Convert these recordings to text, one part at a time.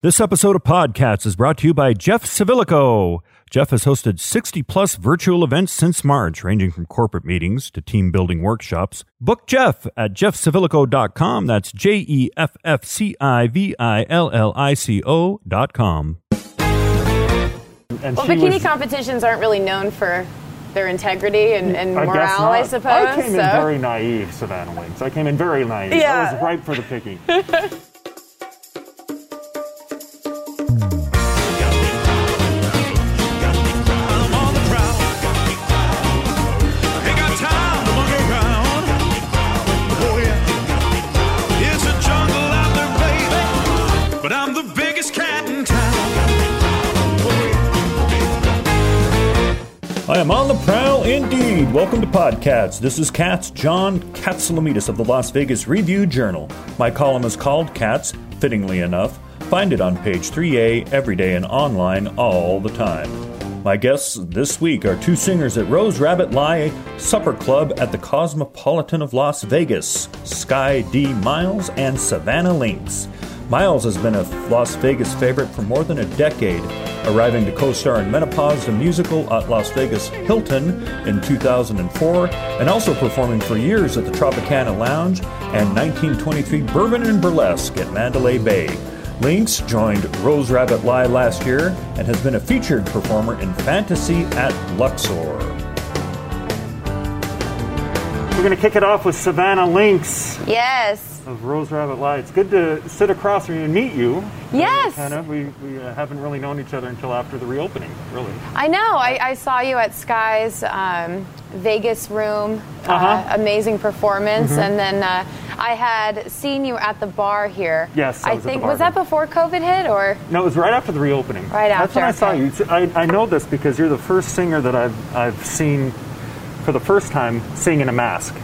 This episode of PodKats is brought to you by Jeff Civilico. Jeff has hosted 60 plus virtual events since March, ranging from corporate meetings to team building workshops. Book Jeff at jeffcivilico.com. That's J E F F C I V I L L I C O.com. And Well, bikini was- competitions aren't really known for their integrity and, and I morale, guess I, suppose. I came in very naive, Savannah Lynx. I came in very naive. I was ripe for the picking. I am on the prowl indeed. Welcome to PodKats. This is Kats, John Katsilometes of the Las Vegas Review Journal. My column is called Kats, fittingly enough. Find it on page 3A every day and online all the time. My guests this week are two singers at Rose Rabbit Lie Supper Club at the Cosmopolitan of Las Vegas Sky D. Miles and Savannah Lynx. Miles has been a Las Vegas favorite for more than a decade, arriving to co star in Menopause, the musical at Las Vegas Hilton in 2004, and also performing for years at the Tropicana Lounge and 1923 Bourbon and Burlesque at Mandalay Bay. Lynx joined Rose Rabbit Lie last year and has been a featured performer in Fantasy at Luxor. We're going to kick it off with Savannah Lynx. Yes. Of Rose Rabbit Lie. It's good to sit across from you and meet you. Yes. Kind of. We, we uh, haven't really known each other until after the reopening, really. I know. I, I saw you at Sky's um, Vegas room. uh Uh-huh. amazing performance. And then uh, I had seen you at the bar here. Yes, I I was at the think was that before COVID hit or? No, it was right after the reopening. Right after. That's when I saw okay. you. I, I know this because you're the first singer that I've, I've seen for the first time sing in a mask.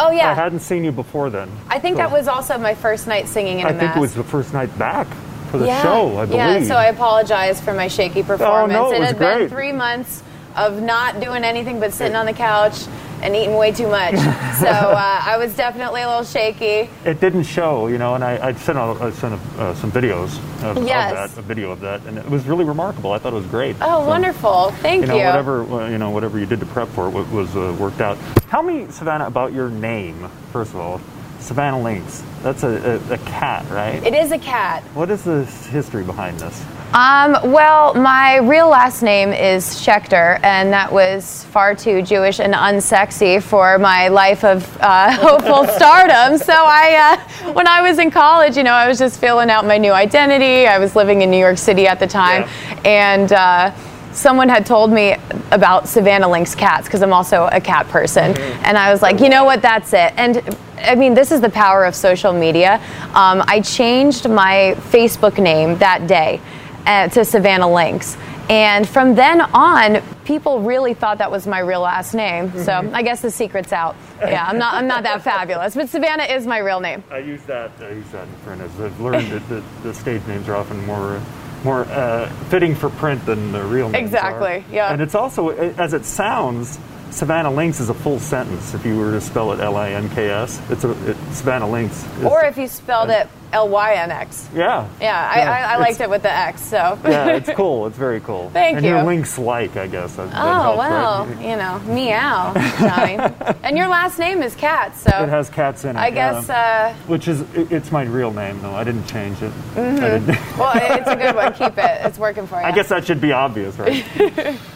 Oh yeah. I hadn't seen you before then. I think So- that was also my first night singing in I a think it was the first night back for the yeah. show, I believe. Yeah, so I apologize for my shaky performance. Oh, no, it it had great. been three months of not doing anything but sitting on the couch and eating way too much. so uh, I was definitely a little shaky. it didn't show, you know, and I, I sent, I sent uh, some videos of, Yes. of that, a video of that, and it was really remarkable. I thought it was great. Oh, So, wonderful! Thank You you. know, whatever you know, whatever you did to prep for it wa- was uh, worked out. Tell me, Savannah, about your name. First of all, Savannah Lynx. That's a, a, a cat, right? It is a cat. what is the history behind this? Um, well, my real last name is Schechter, and that was far too Jewish and unsexy for my life of uh, hopeful stardom. So I, uh, when I was in college, you know, I was just filling out my new identity. I was living in New York City at the time, and. Uh, Someone had told me about Savannah Lynx cats because I'm also a cat person. And I was like, you know what, that's it. And I mean, this is the power of social media. Um, I changed my Facebook name that day uh, to Savannah Lynx. And from then on, people really thought that was my real last name. So I guess the secret's out. Yeah, I'm not, I'm not that fabulous, but Savannah is my real name. I use that. I use that in print as I've learned that the, the stage names are often more more uh, fitting for print than the real names Exactly, are. yeah. And it's also as it sounds. Savannah Lynx is a full sentence. If you were to spell it L-I-N-K-S, it's a it, Savannah Lynx. is- Or if you spelled it L Y N X. yeah, Yeah, I, I, I liked it with the X, so. yeah, it's cool. It's very cool. Thank and you. you're Lynx-like, I guess. That, that Oh, helps, well, right? you know, meow, and your last name is Cat, so. It has cats in it. I guess, yeah. uh, Which is it, it's my real name though. I didn't change it. Didn't, well, it's a good one. Keep it. It's working for you. I guess that should be obvious, right?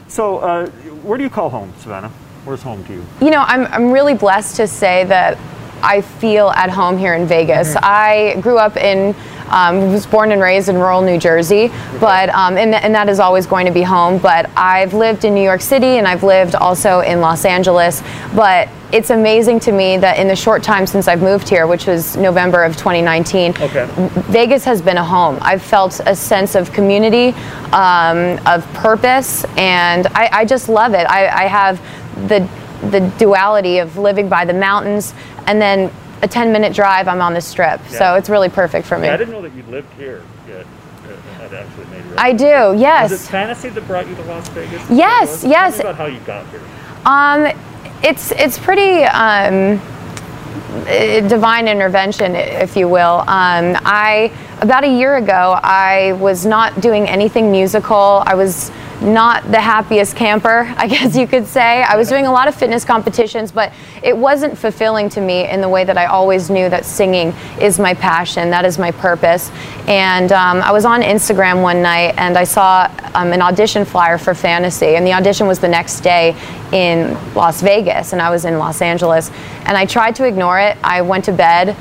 so, uh, where do you call home, Savannah? Where's home to you? You know, I'm, I'm really blessed to say that I feel at home here in Vegas. I grew up in, um, was born and raised in rural New Jersey, but um, and, and that is always going to be home. But I've lived in New York City and I've lived also in Los Angeles. But it's amazing to me that in the short time since I've moved here, which was November of 2019, Okay. Vegas has been a home. I've felt a sense of community, um, of purpose, and I, I just love it. I, I have the the duality of living by the mountains and then a 10 minute drive I'm on the strip. Yeah. So it's really perfect for me. I didn't know that you lived here yet. uh, Had actually made it. I do, yes Was it fantasy that brought you to Las Vegas? Yes, Tell yes. about how you got here. Um, it's it's pretty um, uh, divine intervention, if you will. Um, I about a year ago, I was not doing anything musical. I was not the happiest camper, I guess you could say. I was doing a lot of fitness competitions, but it wasn't fulfilling to me in the way that I always knew that singing is my passion, that is my purpose. And um, I was on Instagram one night and I saw um, an audition flyer for Fantasy, and the audition was the next day in Las Vegas, and I was in Los Angeles. And I tried to ignore it. I went to bed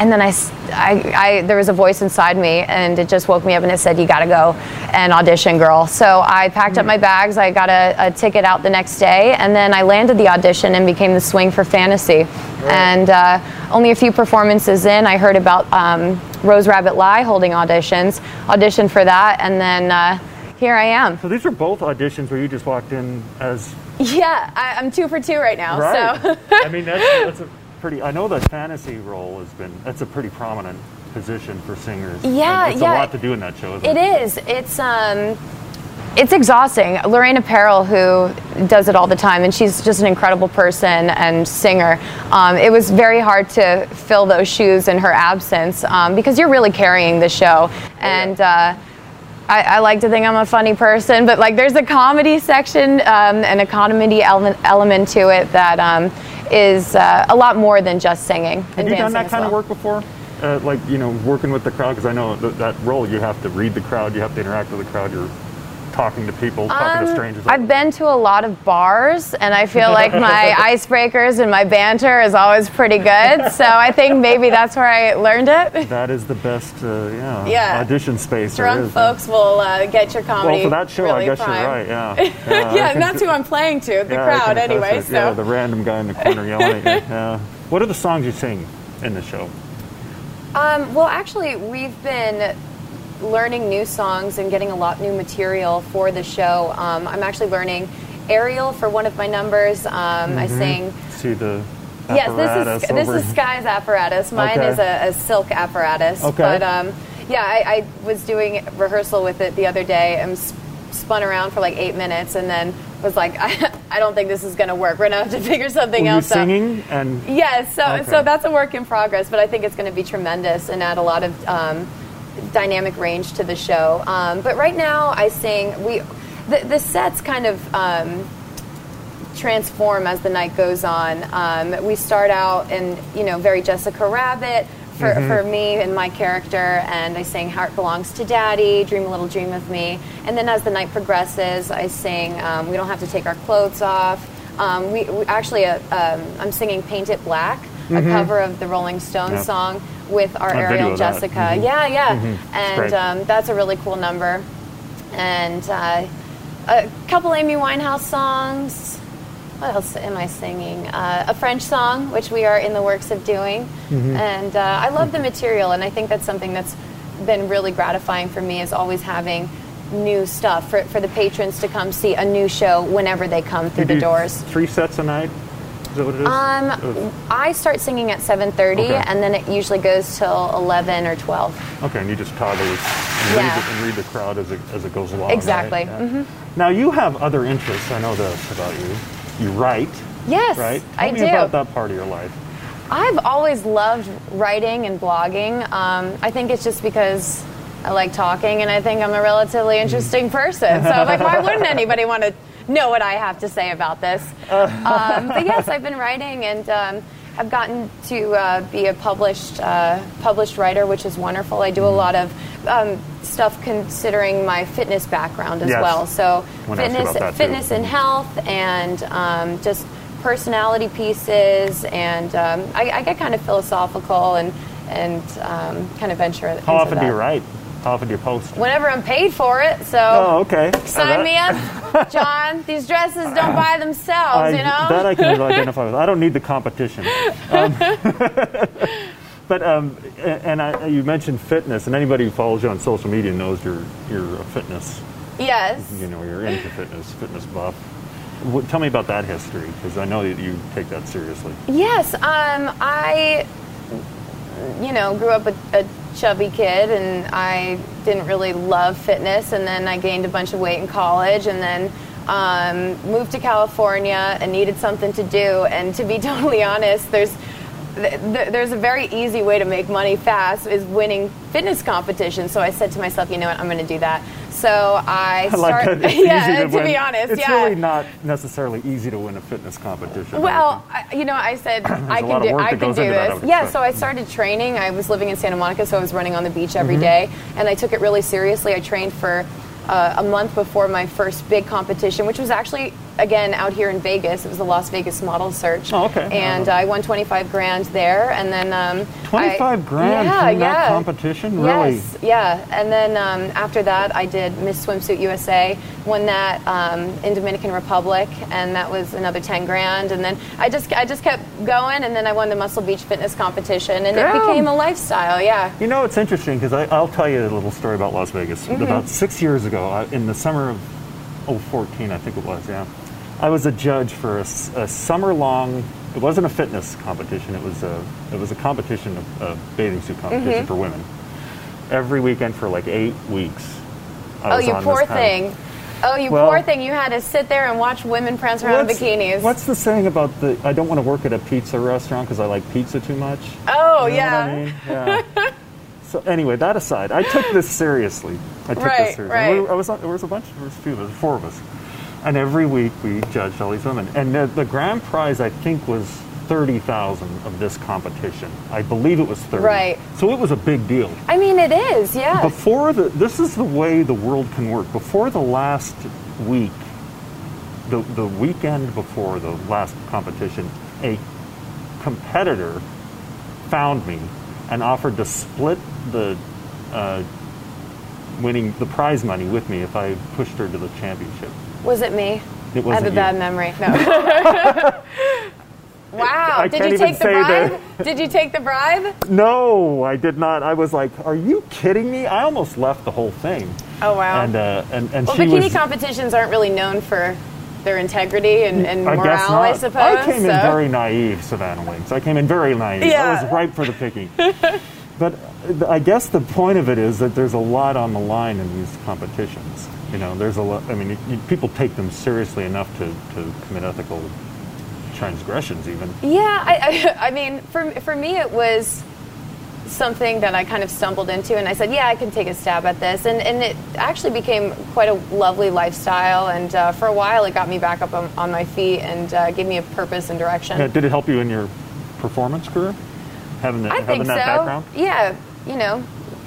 and then I, I- I- there was a voice inside me and it just woke me up and it said you gotta go and audition girl. So i packed up my bags i got a, a ticket out the next day and then i landed the audition and became the swing for fantasy. And uh, only a few performances in i heard about um, rose rabbit lie holding auditions auditioned for that and then uh, here i am. So these are both auditions where you just walked in as yeah I, i'm two for two right now right. so I mean, that's, that's a pretty. I know the fantasy role has been. That's a pretty prominent position for singers. Yeah, And it's yeah. a lot to do in that show. Isn't It it, is. It's um, it's exhausting. Lorena Peril, who does it all the time, and she's just an incredible person and singer. Um, it was very hard to fill those shoes in her absence um, because you're really carrying the show. And uh, I, I like to think I'm a funny person, but like there's a comedy section um, and a comedy element, element to it that um, is uh, a lot more than just singing Have you done that kind of work before? Uh, like you know, working with the crowd because I know th- that role you have to read the crowd, you have to interact with the crowd, you're talking to people, talking to Um, strangers. I've been to a lot of bars, and I feel like my icebreakers and my banter is always pretty good. So I think maybe that's where I learned it. That is the best, uh, yeah, Yeah. audition space Drunk is. folks will uh, get your comedy. Well, for that show, I guess prime. you're right. Yeah, Yeah, I and that's who I'm playing to, the yeah, crowd anyway. it. So. Yeah, the random guy in the corner yelling at you. Yeah. What are the songs you sing in the show? Um, well, actually, we've been learning new songs and getting a lot new material for the show. Um, I'm actually learning aerial for one of my numbers. Um, I sing. See the Yes, Mm-hmm. this is this is Sky's apparatus. Mine Okay. is a, a silk apparatus. Okay. But um, yeah, I, I was doing rehearsal with it the other day and s- spun around for like eight minutes and then was like, I, I don't think this is going to work. We're going to have to figure something Were else out. singing and Yes, so Okay. so that's a work in progress, but I think it's going to be tremendous and add a lot of um, dynamic range to the show. Um, but right now, I sing. We the, the sets kind of um, transform as the night goes on. Um, we start out in you know very Jessica Rabbit. For, for me and my character, and I sing "Heart Belongs to Daddy," "Dream a Little Dream of Me," and then as the night progresses, I sing um, "We Don't Have to Take Our Clothes Off." Um, we, we actually, uh, um, I'm singing "Paint It Black," a cover of the Rolling Stones Yep. song with our video Ariel. Jessica. Mhm. Yeah, yeah, It's and um, that's a really cool number. And uh, a couple Amy Winehouse songs. What else am I singing? Uh, a French song, which we are in the works of doing. Mm-hmm. And uh, I love the material, and I think that's something that's been really gratifying for me is always having new stuff for, for the patrons to come see a new show whenever they come through the do doors. Three sets a night. Is that what it is? Um, I start singing at 7:30, Okay. and then it usually goes till 11 or 12. Okay, and you just toggle and, Yeah. read, the, and read the crowd as it, as it goes along. Exactly. Right? Yeah. Mhm. Now you have other interests. I know this about you. You write, Yes, right? Tell I me do. about that part of your life. I've always loved writing and blogging. Um, I think it's just because I like talking, and I think I'm a relatively interesting person. So I'm like, why wouldn't anybody want to know what I have to say about this? Um, but yes, I've been writing, and um, I've gotten to uh, be a published uh, published writer, which is wonderful. I do a lot of um, stuff considering my fitness background as Yes. well. So I wanna ask you fitness, fitness and health, and um, just personality pieces, and um, I, I get kind of philosophical and and um, kind of venture. How often do you write? How often do you post? Whenever I'm paid for it. So Oh, okay. sign me up, John. These dresses don't buy themselves, I, you know. That I can identify with. I don't need the competition. Um, but um, and I, you mentioned fitness, and anybody who follows you on social media knows you're you're a fitness. yes. You know, you're into fitness, fitness buff. Tell me about that history, because I know that you take that seriously. Yes, um, I, you know, grew up a, a chubby kid, and I didn't really love fitness, and then I gained a bunch of weight in college, and then um, moved to California and needed something to do. And to be totally honest, there's th- th- there's a very easy way to make money fast is winning fitness competitions. So I said to myself, you know what, I'm going to do that. So I I like start. that yeah, to, to be honest, it's yeah. really not necessarily easy to win a fitness competition. Well, I, you know, I said I can do I can do into that, this. Yeah, so I started training. I was living in Santa Monica, so I was running on the beach every Mm-hmm. day, and I took it really seriously. I trained for uh, a month before my first big competition, which was actually again out here in Vegas. It was the Las Vegas Model Search. Oh, okay. And. I won 25 grand there, and then um, I- 25 grand yeah, from that yeah. competition? Really? Yes, yeah. And then um, after that, I did Miss Swimsuit USA, won that um, in Dominican Republic, and that was another 10 grand. And then I just I just kept going, and then I won the Muscle Beach Fitness competition, and Damn. it became a lifestyle. Yeah. You know, it's interesting because I'll tell you a little story about Las Vegas. Mm-hmm. About six years ago, I, in the summer of 014, I think it was, yeah, I was a judge for a summer-long. It wasn't a fitness competition. It was a it was a competition, a, a bathing suit competition Mm-hmm. for women. Every weekend for like eight weeks. I Oh, you poor thing. Oh, you Well- poor thing. You had to sit there and watch women prance around in bikinis. What's the saying about the? I don't want to work at a pizza restaurant because I like pizza too much. oh, You know yeah. I mean? Yeah. So anyway, that aside, I took this seriously. I took Right, this seriously. right. We- I was on- there was a bunch. There was a few of us, four of us, and every week we judged all these women. And the, the grand prize, I think, was thirty thousand of this competition. I believe it was thirty. Right. So it was a big deal. I mean, it is. Yeah. Before the, this is the way the world can work. Before the last week, the, the weekend before the last competition, a competitor found me and offered to split the uh, winning the prize money with me if I pushed her to the championship. Was it me? It wasn't I have a you. bad memory. No. wow. I Did you take the bribe? that. Did you take the bribe? No, I did not. I was like, "Are you kidding me?" I almost left the whole thing. Oh wow. And uh, and and well, bikini was. competitions aren't really known for their integrity and, and I morale. I suppose. I came in very naive, Savannah Lynx. I came in very naive. Yeah. I was ripe for the picking. but uh, I guess the point of it is that there's a lot on the line in these competitions. You know, there's a lot. I mean, you, people take them seriously enough to, to commit ethical transgressions, even. Yeah, I, I, I mean, for, for me, it was something that I kind of stumbled into, and I said, yeah, I can take a stab at this. And, and it actually became quite a lovely lifestyle, and uh, for a while, it got me back up on, on my feet and uh, gave me a purpose and direction. Yeah, did it help you in your performance career? Having, the, I having think that so. background? Mm-hmm. Yeah, you know,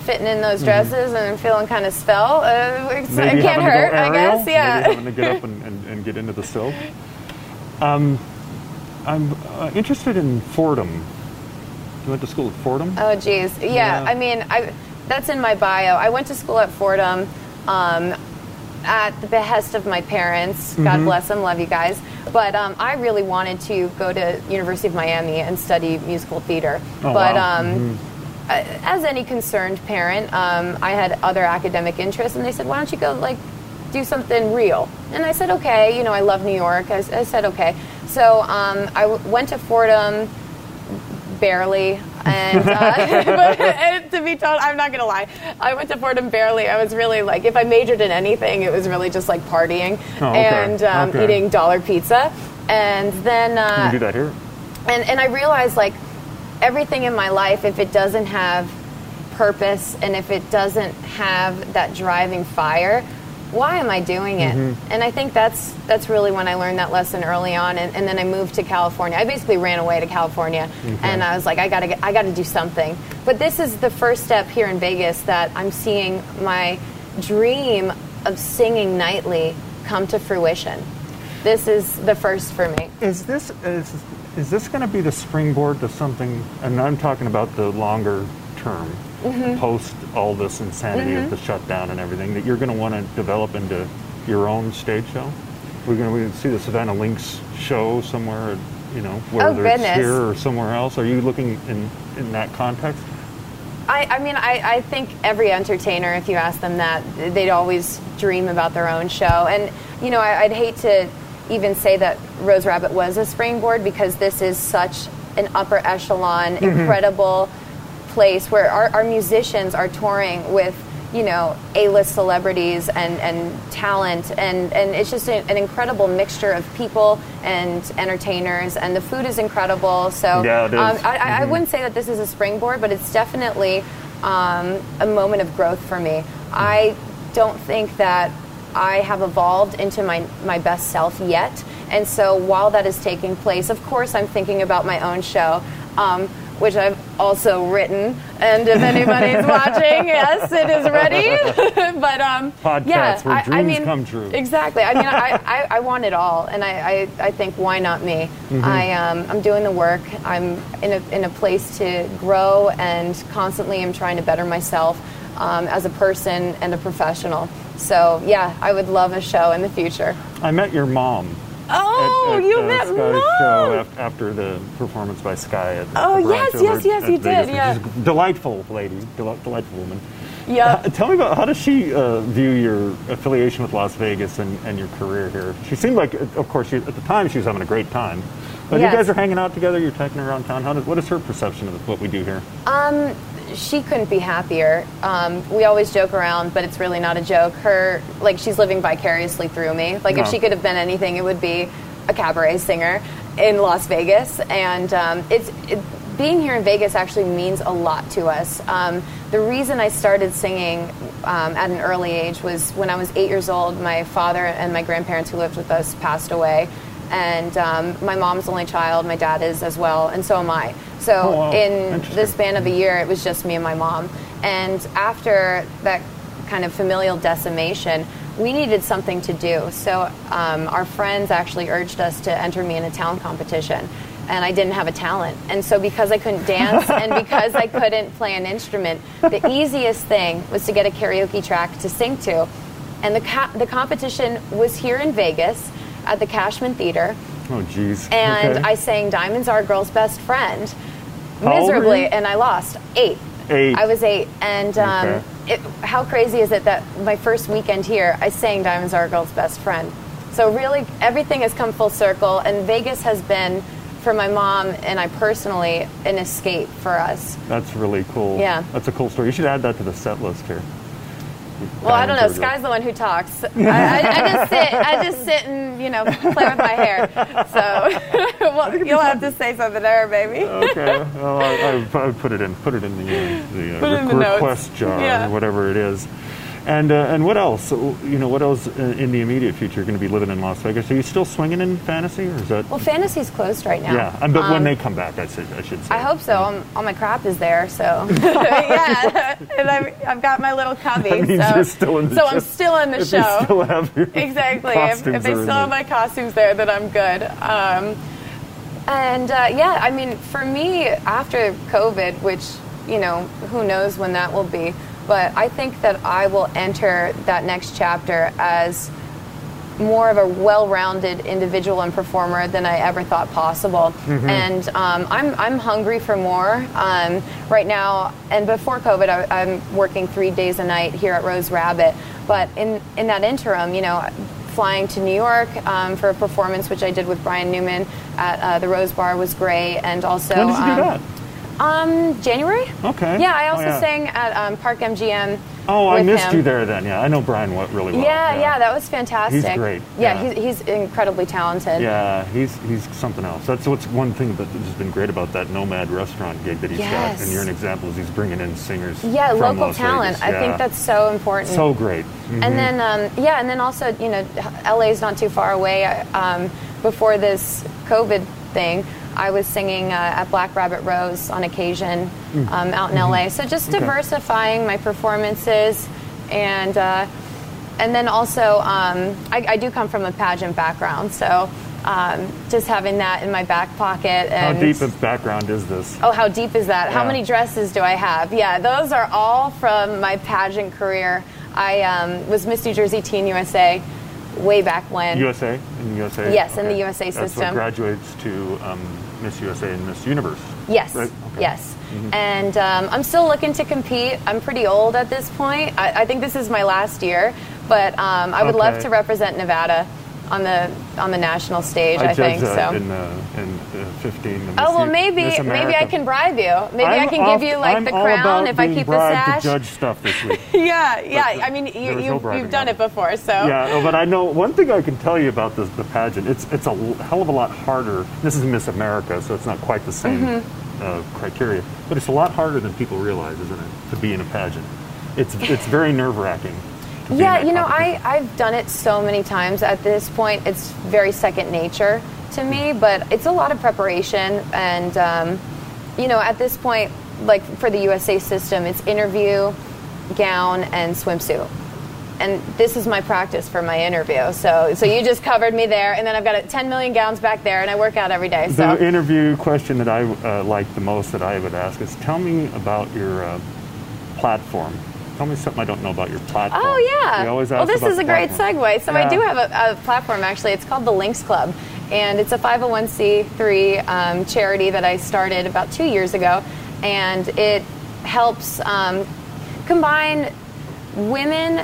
fitting in those dresses and feeling kind of svelte. Uh, it can't hurt, I guess. Yeah. Maybe having to get up and, and, and get into the sill. Um, I'm uh, interested in Fordham. You went to school at Fordham? Oh, geez. Yeah, Yeah. I mean, I, that's in my bio. I went to school at Fordham um, at the behest of my parents. God Mm-hmm. bless them. Love you guys. But um, I really wanted to go to University of Miami and study musical theater. Oh, but wow. um, uh, as any concerned parent, um, I had other academic interests, and they said, "Why don't you go like do something real?" And I said, "Okay." You know, I love New York. I said, "Okay." So um, I w- went to Fordham barely. And, uh, but, and to be told, I'm not gonna lie. I went to Fordham barely. I was really like, if I majored in anything, it was really just like partying Oh, okay. and um, Okay. eating dollar pizza. And then, uh, do that here. and and I realized like everything in my life, if it doesn't have purpose and if it doesn't have that driving fire, why am I doing it? Mm-hmm. And I think that's that's really when I learned that lesson early on. And, and then I moved to California. I basically ran away to California, and I was like, I gotta get, I gotta do something. But this is the first step here in Vegas that I'm seeing my dream of singing nightly come to fruition. This is the first for me. Is this is is this going to be the springboard to something? And I'm talking about the longer term, Mm-hmm. post all this insanity of the shutdown and everything. That you're going to want to develop into your own stage show. We're going to we see the Savannah Lynx show somewhere, you know, whether it's here or somewhere else. Are you looking in in that context? I, I mean, I, I think every entertainer, if you ask them that, they'd always dream about their own show. And, you know, I, I'd hate to even say that Rose Rabbit was a springboard because this is such an upper echelon, incredible place where our, our musicians are touring with you know, A-list celebrities and, and talent, and, and it's just an incredible mixture of people and entertainers, and the food is incredible. So Yeah, it is. Um, I, I, I wouldn't say that this is a springboard, but it's definitely um, a moment of growth for me. I don't think that I have evolved into my, my best self yet. And so while that is taking place, of course, I'm thinking about my own show. Um, which I've also written, and if anybody's watching, yes, it is ready. but um, Podcasts yeah, where I, I dreams mean, come true. Exactly. I mean, I, I, I want it all, and I, I, I think why not me? Mm-hmm. I um, I'm doing the work. I'm in a in a place to grow, and constantly am trying to better myself um, as a person and a professional. So yeah, I would love a show in the future. I met your mom. Oh, at, at, you uh, met Sky's mom. show after the performance by Sky. At, Oh, at yes, yes, yes, you Vegas. did, yeah. Delightful lady, del- delightful woman. Yeah. Uh, tell me about how does she uh, view your affiliation with Las Vegas and, and your career here? She seemed like, uh, of course, she, at the time she was having a great time. But Yes. you guys are hanging out together. You're taking around town. How does, what is her perception of what we do here? Um, she couldn't be happier. Um, we always joke around, but it's really not a joke. Her, like, she's living vicariously through me. Like, if Oh. she could have been anything, it would be a cabaret singer in Las Vegas. And um, it's it, being here in Vegas actually means a lot to us. Um, the reason I started singing um, at an early age was when I was eight years old. My father and my grandparents who lived with us passed away. And um, my mom's the only child, my dad is as well, and so am I. So Oh, wow. in this span of a year, it was just me and my mom. And after that kind of familial decimation, we needed something to do. So um, our friends actually urged us to enter me in a talent competition. And I didn't have a talent. And so, because I couldn't dance and because I couldn't play an instrument, the easiest thing was to get a karaoke track to sing to. And the, ca- the competition was here in Vegas at the Cashman Theater Oh, geez. and Okay. I sang "Diamonds Are a Girl's Best Friend" miserably, and I lost eight. Eight. I was eight, and um, Okay. it, how crazy is it that my first weekend here, I sang "Diamonds Are a Girl's Best Friend"? So really, everything has come full circle, and Vegas has been, for my mom and I personally, an escape for us. That's really cool. Yeah. That's a cool story. You should add that to the set list here. Well, I don't know. Sky's the one who talks. I, I, I just sit. I just sit and you know play with my hair. So well, you'll have to say something there, baby. okay. Well, I, I, put it in. Put it in the, uh, the, uh, Put it in the request notes. jar Yeah. or whatever it is. And uh, and what else? You know, what else uh, in the immediate future? You're going to be living in Las Vegas. Are you still swinging in fantasy, or is that? Well, fantasy's closed right now. yeah. And, but when Um, they come back, I should I should say. I hope so. All, all my crap is there, so yeah. And I've, I've got my little cubby. That means so you're still in the so I'm still in the If show. you still have your exactly. If, if they still have my costumes there, then I'm good. Um, and uh, yeah, I mean, for me, after COVID, which you know, who knows when that will be, but I think that I will enter that next chapter as more of a well-rounded individual and performer than I ever thought possible. And um, I'm, I'm hungry for more um, right now. And before COVID, I, I'm working three days a night here at Rose Rabbit. But in, in that interim, you know, flying to New York um, for a performance, which I did with Brian Newman at uh, the Rose Bar, was great. And also, When did you do um, that? Um, January. Okay. Yeah, I Oh, also yeah. sang at um, Park MGM. Oh, I missed him. you there then. Yeah, I know Brian really well. Yeah, yeah, that was fantastic. He's great, Yeah, yeah. He's, he's incredibly talented. Yeah, he's he's something else. That's what's one thing that has been great about that Nomad restaurant gig that he's got, Yes. and you're an example. Is he's bringing in singers. Yeah, local Las talent. I Yeah. think that's so important. so great. Mhm. And then, um, yeah, and then also, you know, LA's not too far away. Um, before this COVID thing, I was singing uh, at Black Rabbit Rose on occasion um, out in LA. So just Mm. Mm-hmm. Okay. diversifying my performances, and uh, and then also, um, I, I do come from a pageant background, so um, just having that in my back pocket. How deep of background is this? Oh, how deep is that? How many dresses do I have? Yeah, those are all from my pageant career. I um, was Miss New Jersey Teen USA way back when. USA in USA. Yes, in the USA That's what system. graduates to um, Miss USA and Miss Universe. Yes, Right? Okay. yes. And um, I'm still looking to compete. I'm pretty old at this point. I, I think this is my last year, but um, I would love to represent Nevada on the on the national stage. I, I, think that so. in, uh, in uh, 15. the Miss Oh well, maybe maybe I can bribe you. Maybe I I'm can off- give you like I'm the crown if I keep the sash. to judge stuff this week. yeah, yeah. But I mean, you, you no you've done it before, so Yeah, oh, but I know one thing I can tell you about this, the pageant. It's it's a hell of a lot harder. This is Miss America, so it's not quite the same Mm-hmm. uh, criteria, but it's a lot harder than people realize, isn't it, to be in a pageant? It's it's very nerve wracking. Yeah, you know, I, I've done it so many times at this point. It's very second nature to me, but it's a lot of preparation. And, um, you know, at this point, like for the USA system, it's interview, gown, and swimsuit. And this is my practice for my interview. So, so you just covered me there, and then I've got a 10 million gowns back there, and I work out every day. So, The interview question that I uh, like the most that I would ask is, tell me about your uh, platform. Tell me something I don't know about your platform. Oh yeah. We always well, this is a great platform. segue. So I do have a, a platform actually. It's called the Links Club, and it's a 501c3 um, charity that I started about two years ago, and it helps um, combine women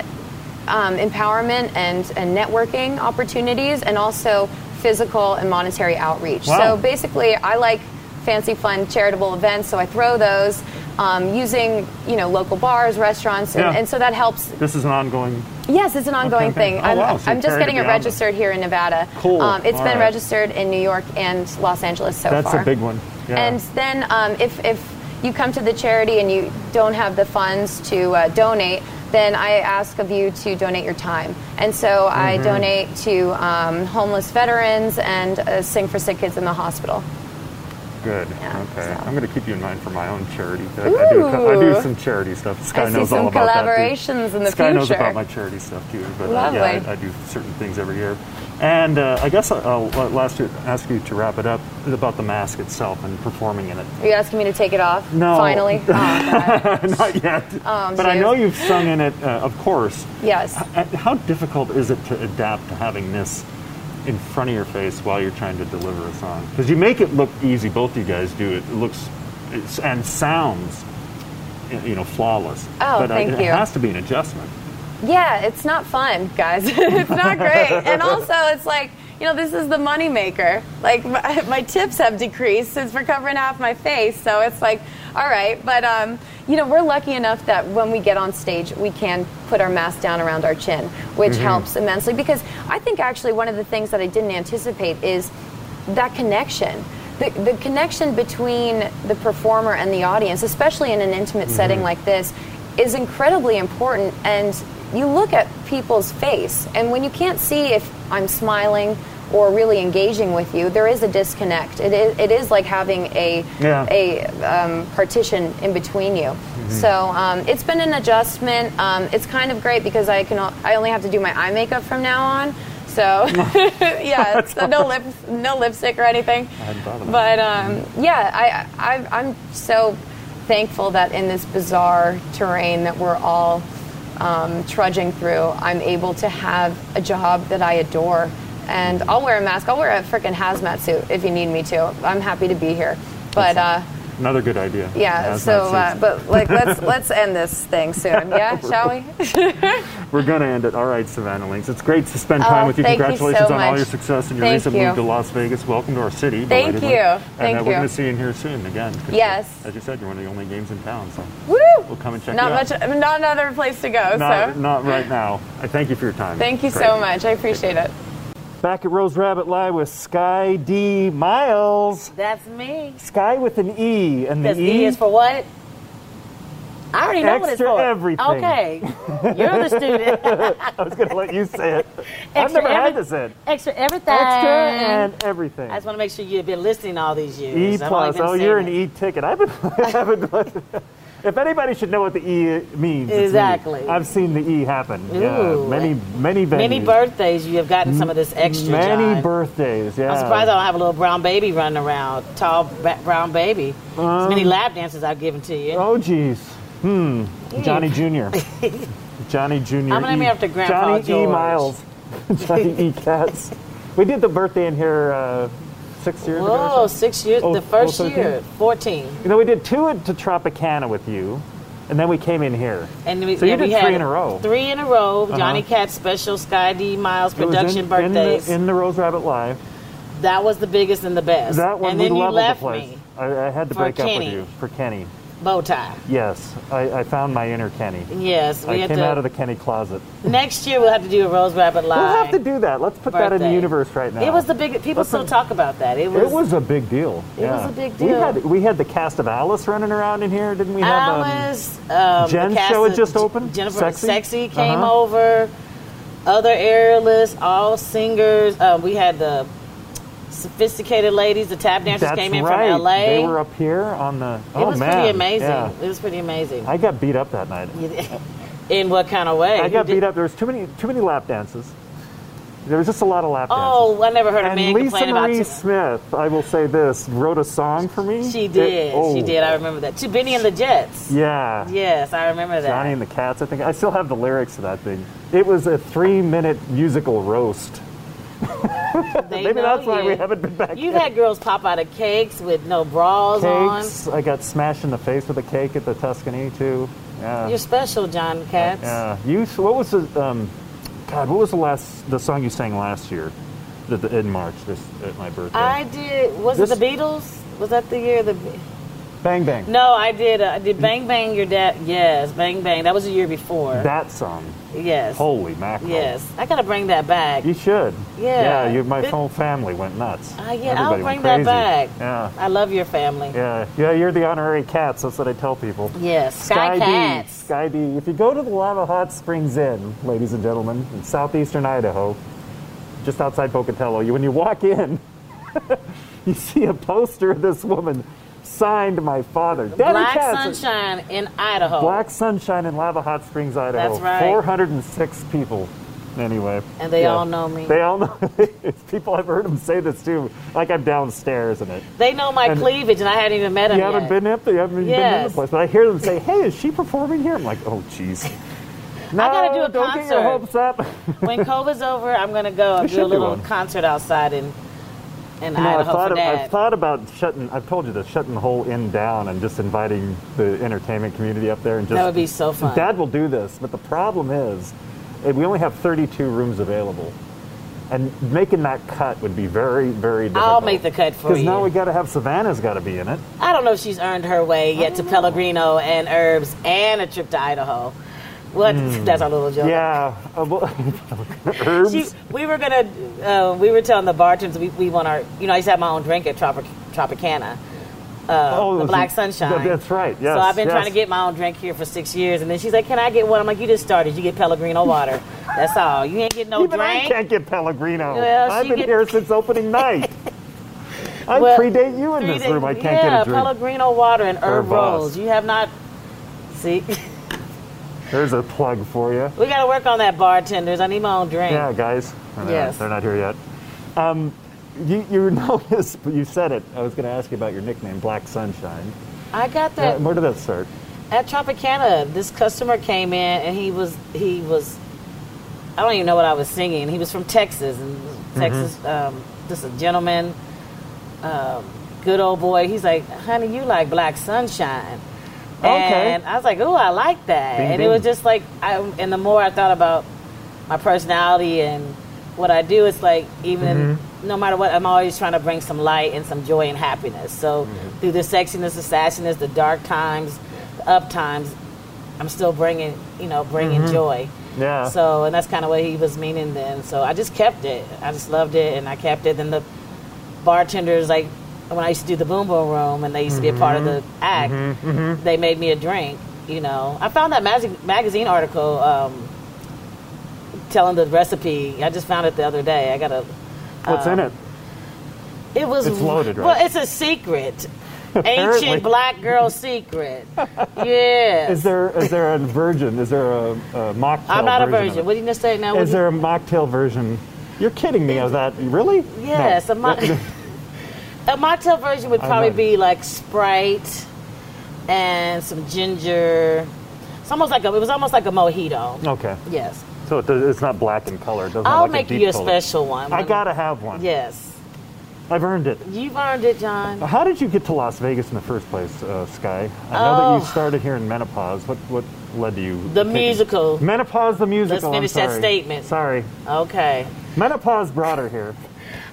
um, empowerment and, and networking opportunities, and also physical and monetary outreach. Wow. So basically, I like fancy, fun, charitable events, so I throw those. Um, using you know local bars, restaurants, and, Yeah. and so that helps This is an ongoing. Yes, it's an ongoing campaign. thing. Oh, I'm, wow, so I'm just getting it registered here in Nevada. Cool. Um, it's All been right. registered in New York and Los Angeles so That's far. That's a big one. Yeah. And then um, if, if you come to the charity and you don't have the funds to uh, donate, then I ask of you to donate your time. And so I Mm-hmm. donate to um, homeless veterans and uh, Sing for Sick Kids in the hospital. Good. Yeah, okay. so. I'm going to keep you in mind for my own charity. I, I do, I do some charity stuff. Sky I knows all about that. too. collaborations in the Sky knows about my charity stuff too. But uh, yeah, I, I do certain things every year. And uh, I guess I'll, I'll last year, ask you to wrap it up about the mask itself and performing in it. Are you asking me to take it off? No. Finally? Oh. Not yet. Oh, but I know you've sung in it, uh, of course. Yes. Uh, How difficult is it to adapt to having this in front of your face while you're trying to deliver a song? Because you make it look easy. Both you guys do. It looks it's, and sounds, you know, flawless. Oh, but uh, thank it, you. it has to be an adjustment. Yeah, it's not fun, guys. it's not great. And also, it's like, you know, this is the money maker. Like, my, my tips have decreased since we're covering half my face. So it's like, all right. But, um, you know, we're lucky enough that when we get on stage, we can put our mask down around our chin, which helps immensely. Because I think actually one of the things that I didn't anticipate is that connection. The, the connection between the performer and the audience, especially in an intimate setting like this, is incredibly important. And you look at people's face, and when you can't see if I'm smiling or really engaging with you, there is a disconnect. It is, it is like having a Yeah. a um, partition in between you. Mm-hmm. So um, it's been an adjustment. Um, it's kind of great because I can I only have to do my eye makeup from now on. So yeah, so no lip no lipstick or anything. hadn't thought of that. But um, yeah, I, I I'm so thankful that in this bizarre terrain that we're all um, trudging through, I'm able to have a job that I adore. And I'll wear a mask. I'll wear a freaking hazmat suit if you need me to. I'm happy to be here. But uh, Another good idea. yeah, Hazmat so uh, but like let's let's end this thing soon. Yeah, shall we? We're going to end it. All right, Savannah Lynx. It's great to spend time Oh, with you. thank you Congratulations so on all your success and your Thank recent you. move to Las Vegas. Welcome to our city. Thank you. And Thank uh, we're you. to see you in here soon again. Yes. As you said, you're one of the only games in town. So Woo! we'll come and check Not much. out. Not another place to go. Not, so not right now. I thank you for your time. thank you Great. so much. I appreciate it. Back at Rose Rabbit Lie with Sky D Miles. That's me. Sky with an E. And the Because E is for what? I already know what it's Extra for. everything. Okay. You're the student. I was going to let you say it. I've never had every- to say it. Extra everything. Extra and everything. I just want to make sure you've been listening all these years. E plus. Oh, you're an E ticket. I've been. I've been if anybody should know what the E means. Exactly. I've seen the E happen. yeah, many, many venues. Many birthdays you have gotten some of this extra. Many birthdays. Yeah. I'm surprised I don't have a little brown baby running around. Tall brown baby. as many lap dances I've given to you. Oh, geez. Hmm. Johnny Jr. Johnny Jr. I'm gonna name E- after Grandpa Johnny E. Miles. Johnny E. Katz. We did the birthday in here uh, six years ago. Whoa, six years. Oh, the first oh, year, 14. You know, we did two at- to Tropicana with you. And then we came in here. And we, So you and we did had three in a row. Three in a row. Johnny Uh-huh. Cat's special Sky D Miles production in, birthdays. In the, in the Rose Rabbit Lie. that was the biggest and the best. That one and we then you left the place. me. I, I had to break up with you for Kenny. Bow tie. Yes, I, I found my inner Kenny. Yes, we I came to. out of the Kenny closet. next year we'll have to do a Rose Rabbit Lie. We'll have to do that. Let's put that in the universe right now. It was the big. People Let's still put- talk about that. It was. It was a big deal. It was a big deal. We had we had the cast of Alice running around in here, didn't we? Have um, Alice. Um, Jen's the cast show had just opened? Jennifer Sexy? Sexy, came Uh-huh. over. Other airless, all singers. Um, we had the sophisticated ladies. The tap dancers That's came in right. from LA. They were up here on the. it oh was man, pretty amazing. Yeah. It was pretty amazing. I got beat up that night. In what kind of way? I got beat up. There was too many too many lap dances. There was just a lot of lap oh, dances. Oh, I never heard a and man Lisa complain about Marie. Smith, I will say this, wrote a song for me. She It- did. oh, She did. I remember that. To Benny and the Jets. Yeah. Yes, I remember that. Johnny and the Cats, I think. I still have the lyrics to that thing. It was a three minute musical roast. Maybe that's why you. we haven't been back You've yet. had girls pop out of cakes with no bras Cakes. I got smashed in the face with a cake at the Tuscany, too. Yeah. You're special, John Katz. Yeah. You, what was the, um, God, what was the last, the song you sang last year? The, the, in March, this, at my birthday. I did. Was This- it the Beatles? Was that the year the? Bang Bang. No, I did. Uh, I did Bang Bang Your Dad. Yes, Bang Bang. That was a year before. That song. yes. Holy mackerel. Yes. I gotta bring that back. You should. Yeah. Yeah, you, my It- whole family went nuts. Uh, yeah, Everybody I'll bring that back. Yeah. I love your family. Yeah, yeah, you're the honorary cats. That's what I tell people. Yes. Sky, D, Cats. Sky D. If you go to the Lava Hot Springs Inn, ladies and gentlemen, in southeastern Idaho, just outside Pocatello, you when you walk in, you see a poster of this woman signed my father. Daddy Black. Sunshine in Idaho. Black Sunshine in Lava Hot Springs, Idaho. That's right. 406 people. Anyway. And they Yeah. all know me. They all know. it's people, I've heard them say this too. Like I'm downstairs in it. They know my And- cleavage, and I hadn't even met them You haven't yet. been up there. You haven't even been in the Yes. place. But I hear them say, "Hey, is she performing here?" I'm like, "Oh, jeez." No, gotta do a don't get your concert. hopes up. when COVID's over, I'm gonna go and do a little one. concert outside in in You know, I've thought, of, I've thought about shutting. I've told you this, shutting the whole inn down and just inviting the entertainment community up there and just. That would be so fun. Dad will do this, but the problem is, eh, we only have 32 rooms available, and making that cut would be very, very difficult. I'll make the cut for you. Because now we got to have Savannah's got to be in it. I don't know if she's earned her way yet to Pellegrino and Herbs and a trip to Idaho. What? That's our little joke. Yeah, herbs. She, we were gonna, uh, we were telling the bartenders we, we want our, you know, I used to have my own drink at Tropic, Tropicana, uh, Oh, the Black Sunshine. that's right, yes, So I've been yes. trying to get my own drink here for six years, and then she's like, "Can I get one?" I'm like, "You just started. You get Pellegrino water. That's all. You ain't getting no Even I can't get Pellegrino. Well, I've been here since opening night. I Well, predate you in this room. I can't yeah, get a drink. Pellegrino water and herb Herb rolls. You have not. See, There's a plug for you. we got to work on that, bartenders. I need my own drink. Yeah, guys. They're not- Yes. They're not here yet. Um, you, you notice, but you said it. I was going to ask you about your nickname, Black Sunshine. I got Yeah, that where did that start? at Tropicana. This customer came in and he was he was. I don't even know what I was singing. He was from Texas and Mm-hmm. Texas. Um, just a gentleman, um, good old boy. He's like, "Honey, you like Black Sunshine." Okay. And I was like, "Oh, I like that." Bing, and it was just like, I, and the more I thought about my personality and what I do, it's like even Mm-hmm. no matter what, I'm always trying to bring some light and some joy and happiness. So Mm-hmm. through the sexiness, the sassiness, the dark times, the up times, I'm still bringing, you know, bringing joy. Mm-hmm. Yeah. So, and that's kind of what he was meaning then. So I just kept it. I just loved it, and I kept it. And the bartenders, like when I used to do the Boom Boom Room, and they used to be a part of the Mm-hmm. act, they made me a drink. You know, I found that mag- magazine article um, telling the recipe. I just found it the other day. I got a. What's in it? It was It's loaded, right? Well, it's a secret. Ancient black girl secret. Yeah. Is there is there a virgin? Is there a, a mocktail? I'm not a virgin. What did you just say now? Is you- there a mocktail version? You're kidding me. Is that really? Yes, No. a, mo- a mocktail version would probably be like Sprite and some ginger. It's almost like a, it was almost like a mojito. okay. Yes, So it does, it's not black in color. It doesn't I'll like make a deep you a color. special one. I gotta have one. Yes, I've earned it. You've earned it, John. How did you get to Las Vegas in the first place, uh, Sky? I know that Oh. you started here in menopause. What what led to you? The taking- musical. Menopause, the musical. I'm finish that sorry. statement. Sorry. Okay. Menopause brought her here.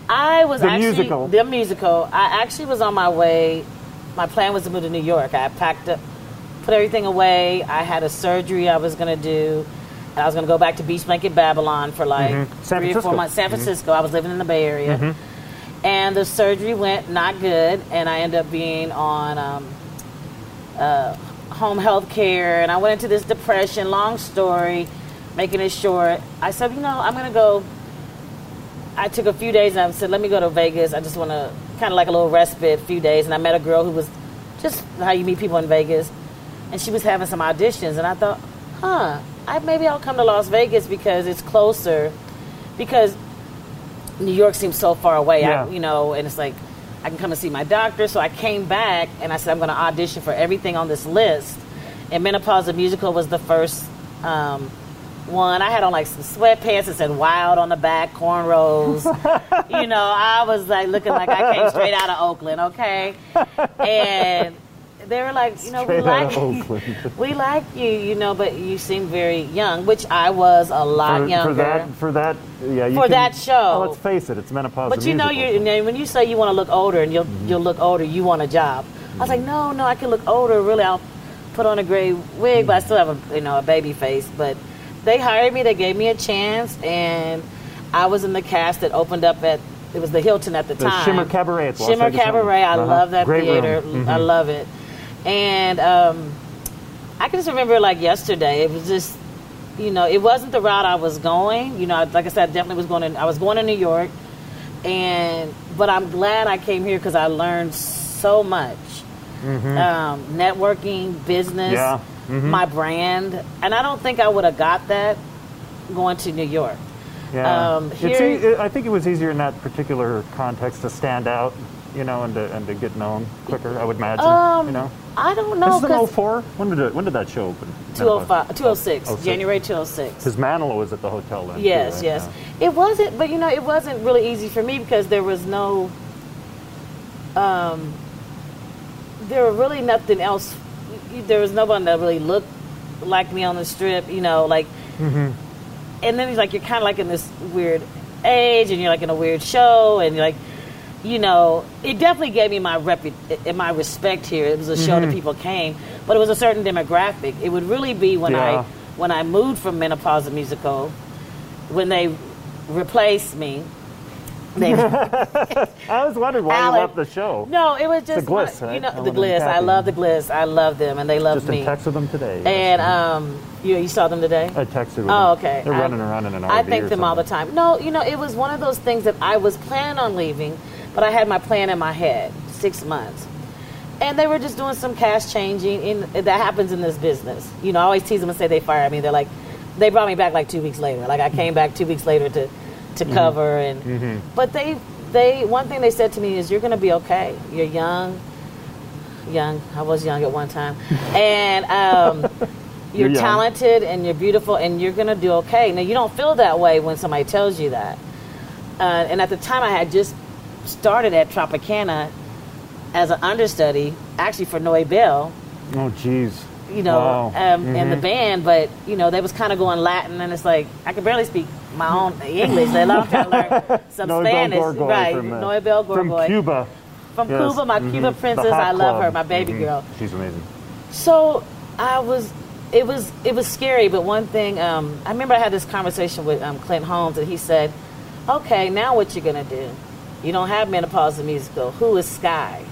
I was The actually musical. the musical. I actually was on my way. My plan was to move to New York. I packed up, put everything away. I had a surgery I was going to do. And I was going to go back to Beach Blanket Babylon for like Mm-hmm. Three or four months. San Francisco. I was living in the Bay Area, Mm-hmm. and the surgery went not good, and I ended up being on um, uh, home health care, and I went into this depression. Long story, making it short. I said, you know, I'm going to go I took a few days and I said, let me go to Vegas. I just want to kind of like a little respite, a few days. And I met a girl who was just how you meet people in Vegas. And she was having some auditions. And I thought, huh, I, maybe I'll come to Las Vegas because it's closer. Because New York seems so far away, Yeah. I, you know, and it's like, I can come and see my doctor. So I came back and I said, I'm going to audition for everything on this list. And Menopause the Musical was the first um, one. I had on like some sweatpants that said wild on the back, cornrows. you know, I was like looking like I came straight out of Oakland, okay? And they were like, you know, we like Oakland. we like you, you know, but you seem very young, which I was a lot for, younger. for that, for that, yeah. You For can- that show. Oh, let's face it, it's menopause. But you know, you you when you say you want to look older and you'll Mm-hmm. you'll look older, you want a job. I was like, no, no, I can look older. Really, I'll put on a gray wig, but I still have a you know a baby face. But they hired me. They gave me a chance, and I was in the cast that opened up at it was the Hilton at the, The time. Shimmer Cabaret at Las Shimmer Vegas Cabaret. I Uh-huh. love that Great theater. Mhm. I love it. And um, I can just remember like yesterday. It was just you know, it wasn't the route I was going. You know, like I said, I definitely was going to. I was going to New York, and but I'm glad I came here because I learned so much. Um, networking, business, Yeah. Mhm. my brand, and I don't think I would have got that going to New York. Yeah. Um, here- e- I think it was easier in that particular context to stand out, you know, and to, and to get known quicker. I would imagine. Um, you know. I don't This know is an because 04? When did it, when did that show open? 205, 206, 06. January 206. Because Manilow was at the hotel then. too, Yes, right? yes. It wasn't, but you know, it wasn't really easy for me because there was no, um, there were really nothing else. There was no one that really looked like me on the strip, you know, like, Mm-hmm. and then he's like, you're kind of like in this weird age and you're like in a weird show and you're like, you know, it definitely gave me my rep, my respect here. It was a show Mm-hmm. that people came, but it was a certain demographic. It would really be when Yeah. I when I moved from Menopause Musical, when they replaced me. They, I was wondering why Alec- you left the show. no, it was just Gliss, one- right? You know, Ellen the and Gliss. I love the Gliss. I love them, and they love Just me. in text with them today. And um, you you saw them today. I texted Oh, okay. They're I- running around in an RV I thank them all the time. No, you know, it was one of those things that I was planning on leaving, but I had my plan in my head, six months. And they were just doing some cash changing, in, that happens in this business. You know, I always tease them and say they fired me. They're like, they brought me back like two weeks later. Like I came back two weeks later to, to Mm-hmm. cover, and but they, they one thing they said to me is, you're to be okay. You're young, young. I was young at one time, and um, You're you're, talented and you're beautiful and you're gonna do okay. Now you don't feel that way when somebody tells you that. Uh, and at the time, I had just started at Tropicana as an understudy, actually for Noe Bell, Oh, jeez. You know, Wow. um, in Mm-hmm. the band. But you know, they was kind of going Latin, and it's like I could barely speak my own English. Alone try to learn some Spanish, Gorgoy right? From, uh, Noe From Cuba. From Yes. Cuba, my Mhm. Cuba princess. I love Club. her, my baby Mhm. girl. She's amazing. So I was, it was, it was scary. But one thing, um, I remember I had this conversation with um, Clint Holmes, and he said, "Okay, now what you gonna do? You don't have menopause the musical. Who is Sky?"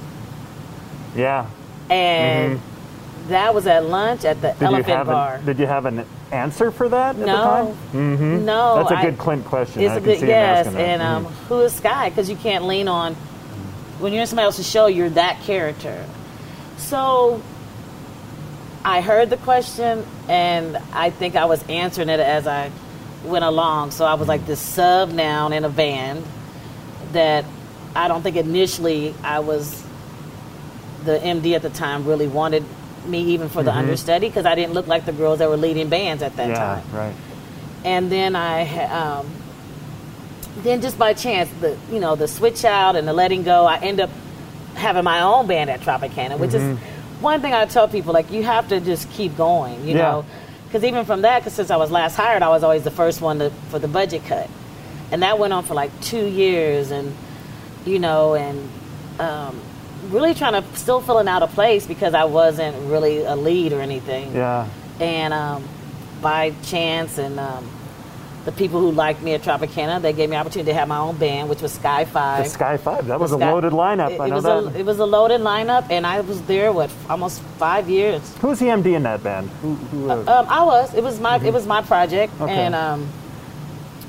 Yeah. And that was at lunch at the Mm-hmm. Did Elephant Bar. An, did you have an answer for that at the no, time? Mm-hmm. no. That's a good Clint question. It's I a good yes, and um, Mhm. who is Sky? Because you can't lean on when you're in somebody else's show. You're that character. So I heard the question, and I think I was answering it as I went along. So I was like this sub noun in a band that I don't think initially I was the MD at the time really wanted me even for the understudy because I didn't look like the girls that were leading bands at that yeah, time. right. and then I, um, then just by chance, the you know the switch out and the letting go, I end up having my own band at Tropicana, which is one thing I tell people like you have to just keep going, you Yeah. know, because even from that, because since I was last hired, I was always the first one to, for the budget cut, and that went on for like two years, and you know, and um, really trying to still filling out a place because I wasn't really a lead or anything Yeah. and um, by chance and um, the people who liked me at Tropicana, they gave me opportunity to have my own band, which was Sky Five. The Five. Sky Five. That was a loaded lineup. It, I it know was that. a it was a loaded lineup, and I was there what almost five years. Who's the MD in that band? Who? who uh, Um, I was. It was my it was my project, Okay. and um,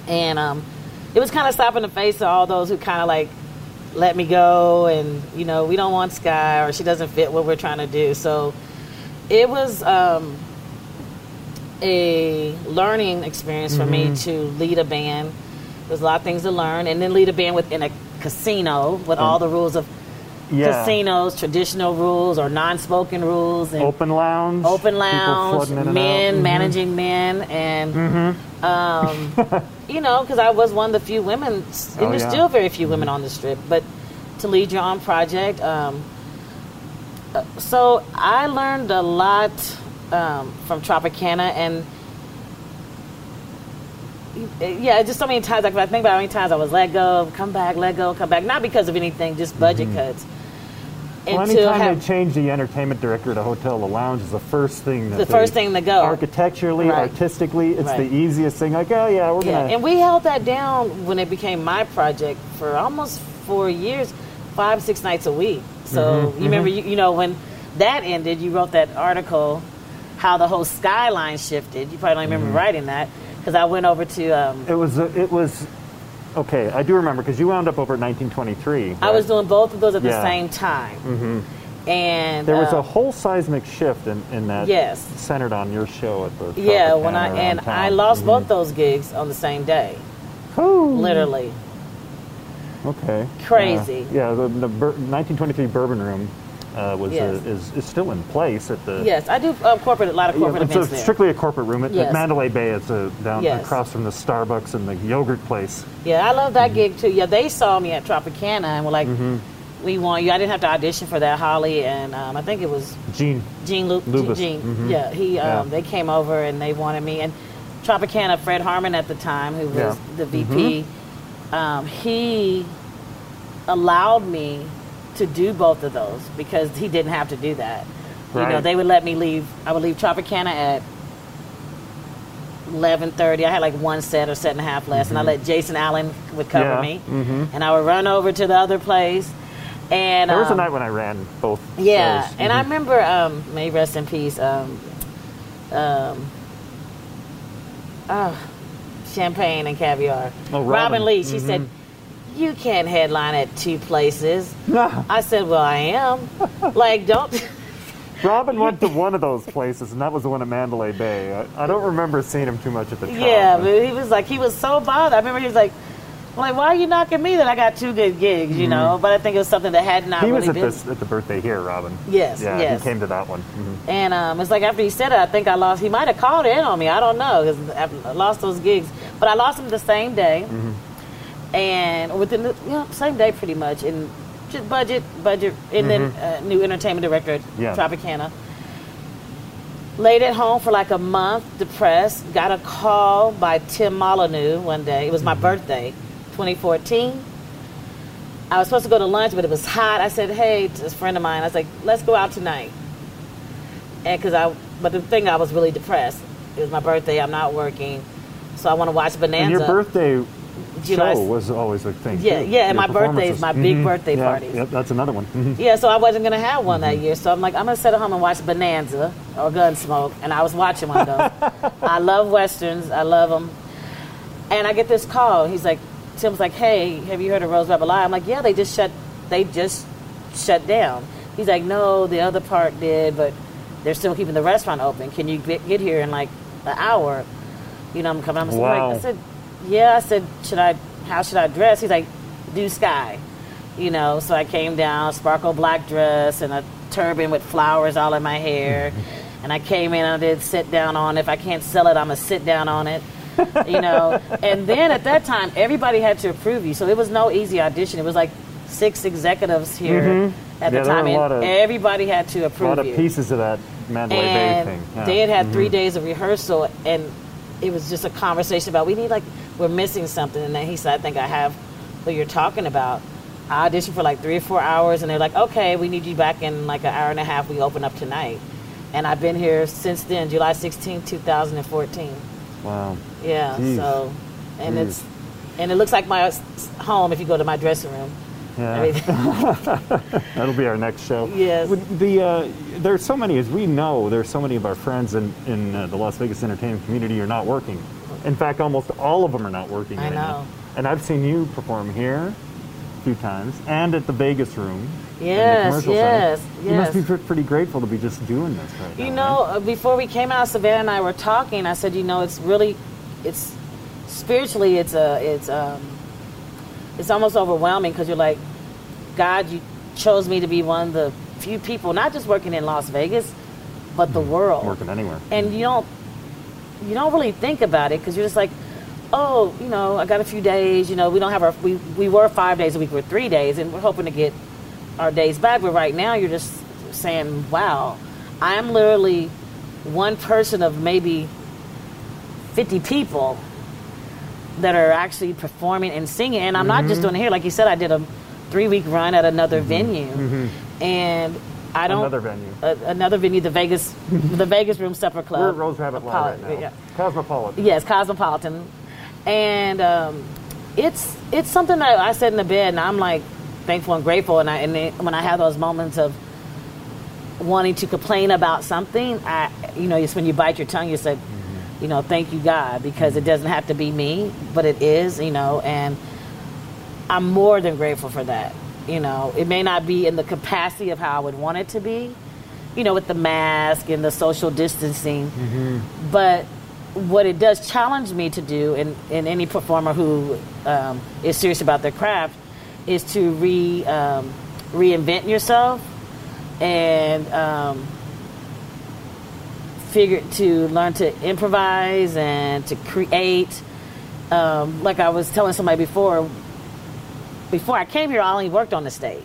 and um, it was kind of slap in the face to all those who kind of like let me go, and you know we don't want Sky or she doesn't fit what we're trying to do. So it was um, a learning experience for me to lead a band. There's a lot of things to learn, and then lead a band within a casino with all the rules of yeah. casinos, traditional rules or non-spoken rules, and Open lounge. open lounge, flooding in and men. Mhm. managing men, and um, you know, because I was one of the few women, and Oh, there's yeah. still very few women on the strip. But to lead your own project, um, uh, so I learned a lot um, from Tropicana, and yeah, just so many times. Like I think about how many times I was let go, come back, let go, come back, not because of anything, just budget cuts. Mm-hmm. Well, to anytime have- they change the entertainment director at a hotel, the lounge is the first thing. That The first thing to go. Architecturally, Right. artistically, it's Right. the easiest thing. Like, oh yeah, we're Yeah, gonna. and we held that down when it became my project for almost four years, five, six nights a week. So Mm-hmm, you remember, you, you know, when that ended, you wrote that article, how the whole skyline shifted. You probably don't remember Mm-hmm. writing that because I went over to. Um, it was. It was. Okay, I do remember because you wound up over at 1923. I was doing both of those at the same time, mm-hmm. and There was uh, a whole seismic shift in, in that. Yes. Centered on your show at the. yeah. When I and town. I lost Mhm. both those gigs on the same day, Whew. literally. Okay. Crazy. Yeah, yeah the, the bur- 1923 Bourbon Room uh, was Yes. uh, is, is still in place at the. Yes, I do uh, corporate a lot of Yeah, corporate it's events a, there. strictly a corporate room at, Yes. at Mandalay Bay. It's a, down Yes. across from the Starbucks and the yogurt place. Yeah, I love that Mm-hmm. gig too. Yeah, they saw me at Tropicana and were like, "We want you." I didn't have to audition for that. Holly and um, I think it was Gene. Gene Lu- Lubis. Gene. Mhm. Yeah, he. Um, Yeah. They came over and they wanted me. And Tropicana, Fred Harmon at the time, who was Yeah. the VP, um, he allowed me to do both of those because he didn't have to do that. You know, they would let me leave. I would leave Tropicana at eleven thirty. I had like one set or set and a half less, and I let Jason Allen would cover Yeah, me, mhm. and I would run over to the other place. And There was a um, night when I ran both. yeah, shows. and I Mhm. remember, um, may rest in peace. Um, um, ah, champagne and caviar. Oh, Robin. Lee. She said, "You can't headline at two places." I said, "Well, I am. like, don't." Robin went to one of those places, and that was the one at Mandalay Bay. I, I don't remember seeing him too much at the top. yeah, but he was like, he was so bothered. I remember he was like. Like, why are you knocking me that I got two good gigs, you know? But I think it was something that had not Mm-hmm. he was really at been. this at the birthday here, Robin. Yes, Yeah, yes. he came to that one. Mhm. And um, it's like after he said it, I think I lost. He might have called in on me. I don't know because I lost those gigs, but I lost them the same day, Mm-hmm. And within the you know, same day pretty much. And just budget, budget, and then uh, new entertainment director, Mm-hmm. Yeah. Tropicana. Laid at home for like a month, depressed. Got a call by Tim Molyneux one day. It was my Mm-hmm. birthday, 2014. I was supposed to go to lunch, but it was hot. I said, "Hey," to this friend of mine. I was like, "Let's go out tonight." and because I, but the thing I was really depressed. It was my birthday. I'm not working, so I want to watch Bonanza. And your birthday July- show was always a thing. Yeah, too. yeah, and Your my birthday is my big Mhm. birthday Yeah, party. Yep, that's another one. Mhm. Yeah, so I wasn't gonna have one Mm-hmm. that year. So I'm like, I'm gonna sit at home and watch Bonanza or Gunsmoke, and I was watching one of those. I love westerns. I love them. And I get this call. He's like, Tim's like, Hey, have you heard of Rose Rebel I'm like, Yeah, they just shut. They just shut down. He's like, No, the other part did, but they're still keeping the restaurant open. Can you get, get here in like an hour? You know, I'm coming. I'm Wow. like, I said, Yeah. I said, Should I? How should I dress? He's like, Do sky you know. So I came down, sparkle black dress and a turban with flowers all in my hair. and I came in and I did sit down on it. If I can't sell it, I'm gonna sit down on it. you know. And then at that time, everybody had to approve you, so it was no easy audition. It was like six executives here at Mm-hmm. Yeah, the time, a and of- everybody had to approve A approve lot of you. pieces of that Mandalay Bay and thing. Yeah. they had had Mhm. three days of rehearsal, and it was just a conversation about we need like we're missing something. And then he said, "I think I have what you're talking about." I auditioned for like three or four hours, and they're like, "Okay, we need you back in like an hour and a half. We open up tonight." And I've been here since then, July 16, 2014. Wow. Yeah, Jeez. so and Jeez. it's and it looks like my home if you go to my dressing room. Yeah. Everything- That'll be our next show. Yes. The uh, there's so many, as we know, there's so many of our friends in in uh, the Las Vegas entertainment community are not working. In fact, almost all of them are not working I right now. know. And I've seen you perform here a few times, and at the Vegas Room. Yes, commercial yes. You must be pretty grateful to be just doing this right now. You know, uh, before we came out, Savannah and I were talking. I said, you know, it's really, it's spiritually, it's a, it's um, it's almost overwhelming because you're like, God, you chose me to be one of the few people, not just working in Las Vegas, but the mm-hmm. world. working anywhere. and you don't you don't really think about it because you're just like oh you know i got a few days you know we don't have our we, we were five days a week we're three days and we're hoping to get our days back but right now you're just saying wow i am literally one person of maybe 50 people that are actually performing and singing and i'm not just mm-hmm. doing it here like you said i did a three week run at another mm-hmm. venue mm-hmm. and i don't Another venue. a, another venue, the Vegas, the Vegas Room Supper Club. We're at Rose Rabbit Lie right now. yeah. Cosmopolitan. Yes, Cosmopolitan, and um, it's it's something that I said in the bed, and I'm like thankful and grateful. And I and then when I have those moments of wanting to complain about something, I you know, it's when you bite your tongue, you say, you know, thank you God, because it doesn't have to be me, but it is, you know, and I'm more than grateful for that. You know, it may not be in the capacity of how I would want it to be, you know, with the mask and the social distancing, but what it does challenge me to do, and, and any performer who um, is serious about their craft, is to re um, reinvent yourself and um, figure to learn to improvise and to create. Um, like I was telling somebody before, before I came here, I only worked on the stage.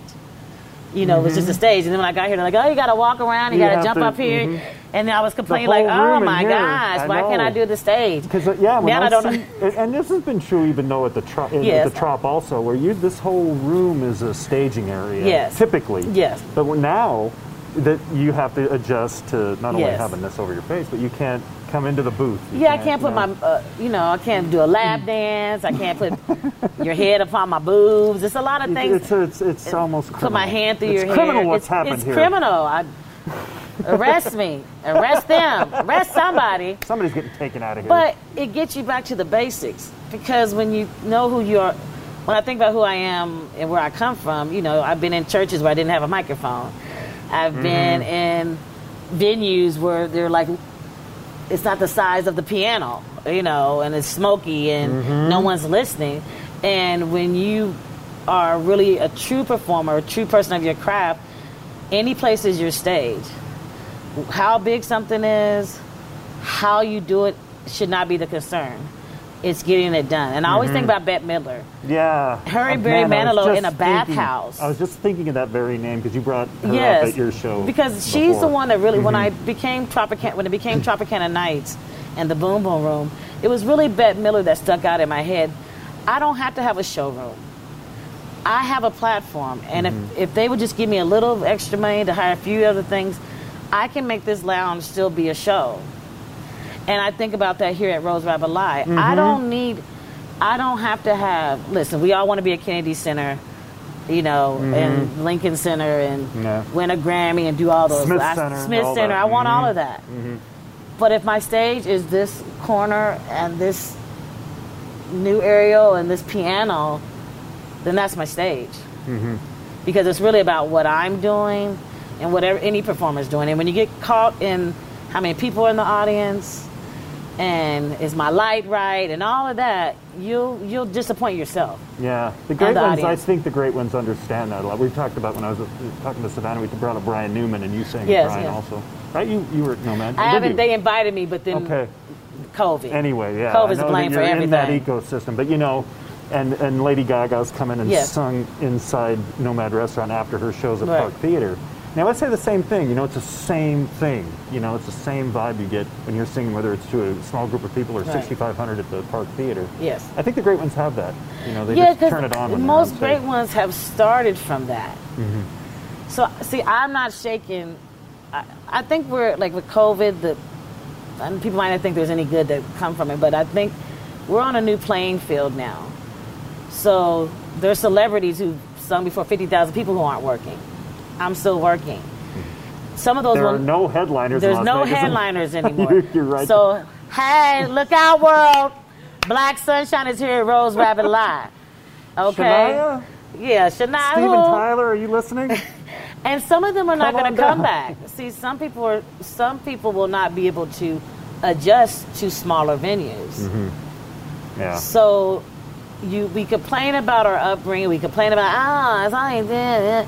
You know, it was just a stage, and then when I got here, they're like, "Oh, you got to walk around, you, You got to jump up here," mhm. and then I was complaining like, "Oh my here, gosh, I why can't I do the stage?" Because uh, yeah, when Now I, I don't see, and- and this has been true even though at the tro- in- Yes. at the trop also, where you this whole room is a staging area. Yes. Typically. Yes. But now that you have to adjust to not only Yes. having this over your face, but you can't come into the booth. You Yeah, I can't put you my, uh, you know, I can't do a lap dance. I can't put your head upon my boobs. It's a lot of things. It's it's, it's almost criminal. put my hand through your. it's your criminal hair. what's it's, happened it's here. criminal. I, arrest me. Arrest them. Arrest somebody. Somebody's getting taken out of here. But it gets you back to the basics because when you know who you are, when I think about who I am and where I come from, you know, I've been in churches where I didn't have a microphone. I've Mm-hmm. been in venues where they're like, it's not the size of the piano, you know, and it's smoky and Mm-hmm. no one's listening. And when you are really a true performer, a true person of your craft, any place is your stage. How big something is, how you do it should not be the concern. It's getting it done. And I always think about Bette Midler. yeah. Her and Uh, Barry man, Manilow in a thinking- bathhouse. I was just thinking of that very name because you brought her yes, up at your show. because she's the one that really. When I Mm-hmm. became Tropicana, when it became Tropicana Nights, and the Boom Boom Room, it was really Bette Midler that stuck out in my head. I don't have to have a showroom. I have a platform, and Mm-hmm. if, if they would just give me a little extra money to hire a few other things, I can make this lounge still be a show. And I think about that here at Rose Rabbit Lie. Mm-hmm. I don't need, I don't have to have. Listen, we all want to be a Kennedy Center, you know, and Lincoln Center, and Mm-hmm. Win a Grammy and do all those. Smith I- Center, Smith Center. that. I want all Mhm. of that. But if my stage is this corner and this new aerial and this piano, then that's my stage. Mm-hmm. Because it's really about what I'm doing and whatever any performer's doing. And when you get caught in how many people are in the audience and is my light right and all of that, you'll you'll disappoint yourself. Yeah, the great the ones. I think the great ones understand that a lot. We talked about when I was uh, talking to Savannah. We brought up Brian Newman, and you sang Yes, Brian yes. also, right? You you were no man. I haven't. you? They invited me, but then okay. COVID. anyway, yeah. COVID's I know blamed that for you're in that ecosystem, but you know, and and Lady Gaga's come in and Yes. sung inside Nomad Restaurant after her shows at Right. Park Theater. Now I say the same thing. You know, it's the same thing. You know, it's the same vibe you get when you're singing, whether it's to a small group of people or Right. 6,500 at the Park Theater. Yes. I think the great ones have that. You know, they yeah, just turn it on. When most on great ones have started from that. Mm-hmm. So see, I'm not shaking. I, I think we're like with COVID. The and people might not think there's any good that come from it, but I think we're on a new playing field now. So there's celebrities who sung before 50,000 people who aren't working. I'm still working. Some of those There are no headliners. in there's no Vegas. headliners anymore. You're- right. So, hey, look out, world! Black Sunshine is here at Rose Rabbit Lie. Okay. Shania? Yeah, Shania. Steven? Tyler, are you listening? And some of them are not going to come back. See, some people are. Some people will not be able to adjust to smaller venues. Mm-hmm. yeah. So, you we complain about our upbringing. We complain about ah, it's I ain't there,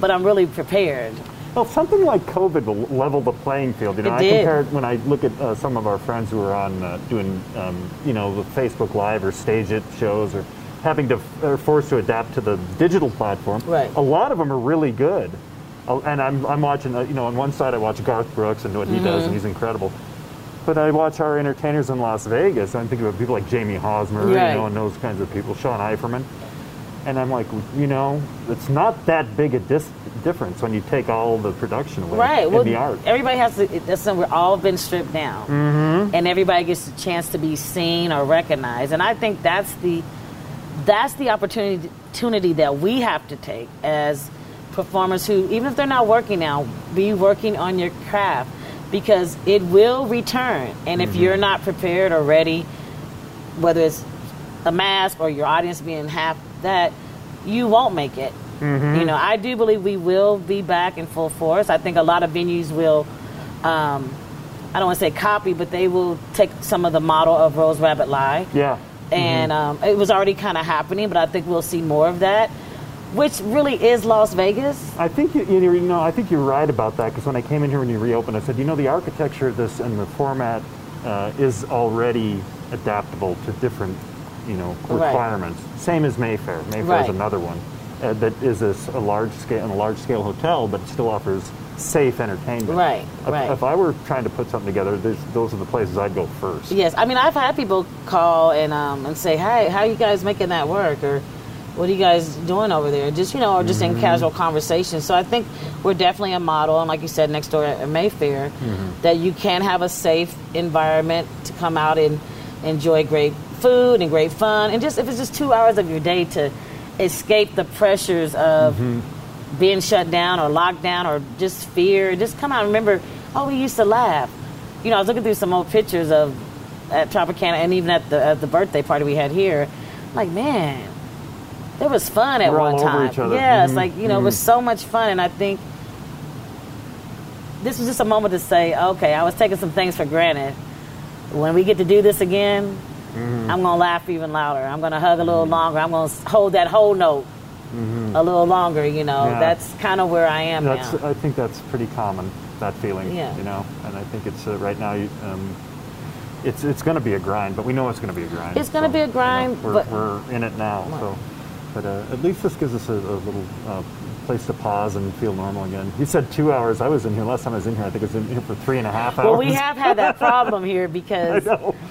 but I'm really prepared. Well, something like COVID will level the playing field. You know, It I did. compare it when I look at uh, some of our friends who are on uh, doing, um, you know, the Facebook Live or stage it shows or having to, are forced to adapt to the digital platform. Right. A lot of them are really good. Uh, And I'm, I'm watching, uh, you know, on one side I watch Garth Brooks and what he does, Mm-hmm. and he's incredible. But I watch our entertainers in Las Vegas. I'm thinking about people like Jamie Hosmer, Right. you know, and those kinds of people, Sean Eiferman. And I'm like, you know, it's not that big a dis- difference when you take all the production away Right. in Well, the art. everybody has to. That's when we're all been stripped down, mm-hmm. and everybody gets a chance to be seen or recognized. And I think that's the that's the opportunity opportunity that we have to take as performers who, even if they're not working now, be working on your craft because it will return. And if you're not prepared or ready, whether it's a mask or your audience being half that, you won't make it. You know, I do believe we will be back in full force. I think a lot of venues will, um, I don't want to say copy, but they will take some of the model of Rose Rabbit Lie. Yeah. And um, it was already kind of happening, but I think we'll see more of that, which really is Las Vegas. I think you, you know. I think you're right about that because when I came in here when you reopened, I said, you know, the architecture of this and the format uh, is already adaptable to different, you know, Right. requirements. Same as Mayfair. Mayfair Right. is another one uh, that is a large scale and a large scale hotel, but it still offers safe entertainment. Right, If, right. if I were trying to put something together, those are the places I'd go first. Yes, I mean I've had people call and um, and say, "Hey, how you guys making that work?" or "What are you guys doing over there?" Just you know, or just in casual conversation. So I think we're definitely a model, and like you said, next door at Mayfair, that you can have a safe environment to come out and enjoy great food and great fun, and just if it's just two hours of your day to escape the pressures of being shut down or locked down or just fear. Just come out and remember, oh, we used to laugh. You know, I was looking through some old pictures of at Tropicana and even at the at the birthday party we had here. Like, man, there was fun at We're one time. Yeah, it's Mhm, like, you know, it was so much fun and I think this was just a moment to say, okay, I was taking some things for granted. When we get to do this again, Mm-hmm. I'm gonna laugh even louder. I'm gonna hug a little longer. I'm gonna hold that whole note a little longer. You know, Mm-hmm. Yeah. that's kind of where I am That's, now. I think that's pretty common, that feeling. Yeah. You know, and I think it's uh, right now. Um, it's it's going to be a grind, but we know it's going to be a grind. It's gonna be a you know, grind, we're, but- we're in it now. So, but uh, at least this gives us a, a little uh, place to pause and feel normal again. You said two hours. I was in here last time I was in here. I think I was in here for three and a half hours. well, we have had that problem here because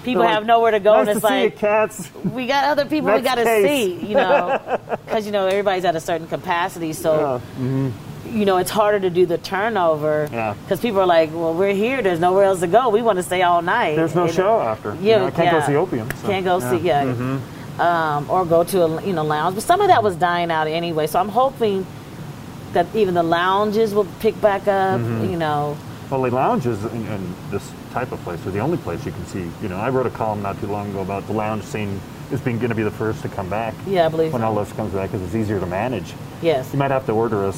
people They're have like, nowhere to go, nice and it's to see you, like cats. we got other people we got to see. You know, because you know everybody's at a certain capacity, so. Yeah. You know, it's harder to do the turnover Yeah. because people are like, "Well, we're here. There's nowhere else to go. We want to stay all night." There's no You know? show after. You Yeah, know, I can't yeah. go see Opium. so, Can't go see, yeah. Mm-hmm. Um, or go to a you know lounge. But some of that was dying out anyway. So I'm hoping that even the lounges will pick back up. Mm-hmm. You know, Well, the lounges in, in this type of place are the only place you can see. You know, I wrote a column not too long ago about the lounge scene is being going to be the first to come back. Yeah, I believe when so. all this comes back because it's easier to manage. yes, You might have to order a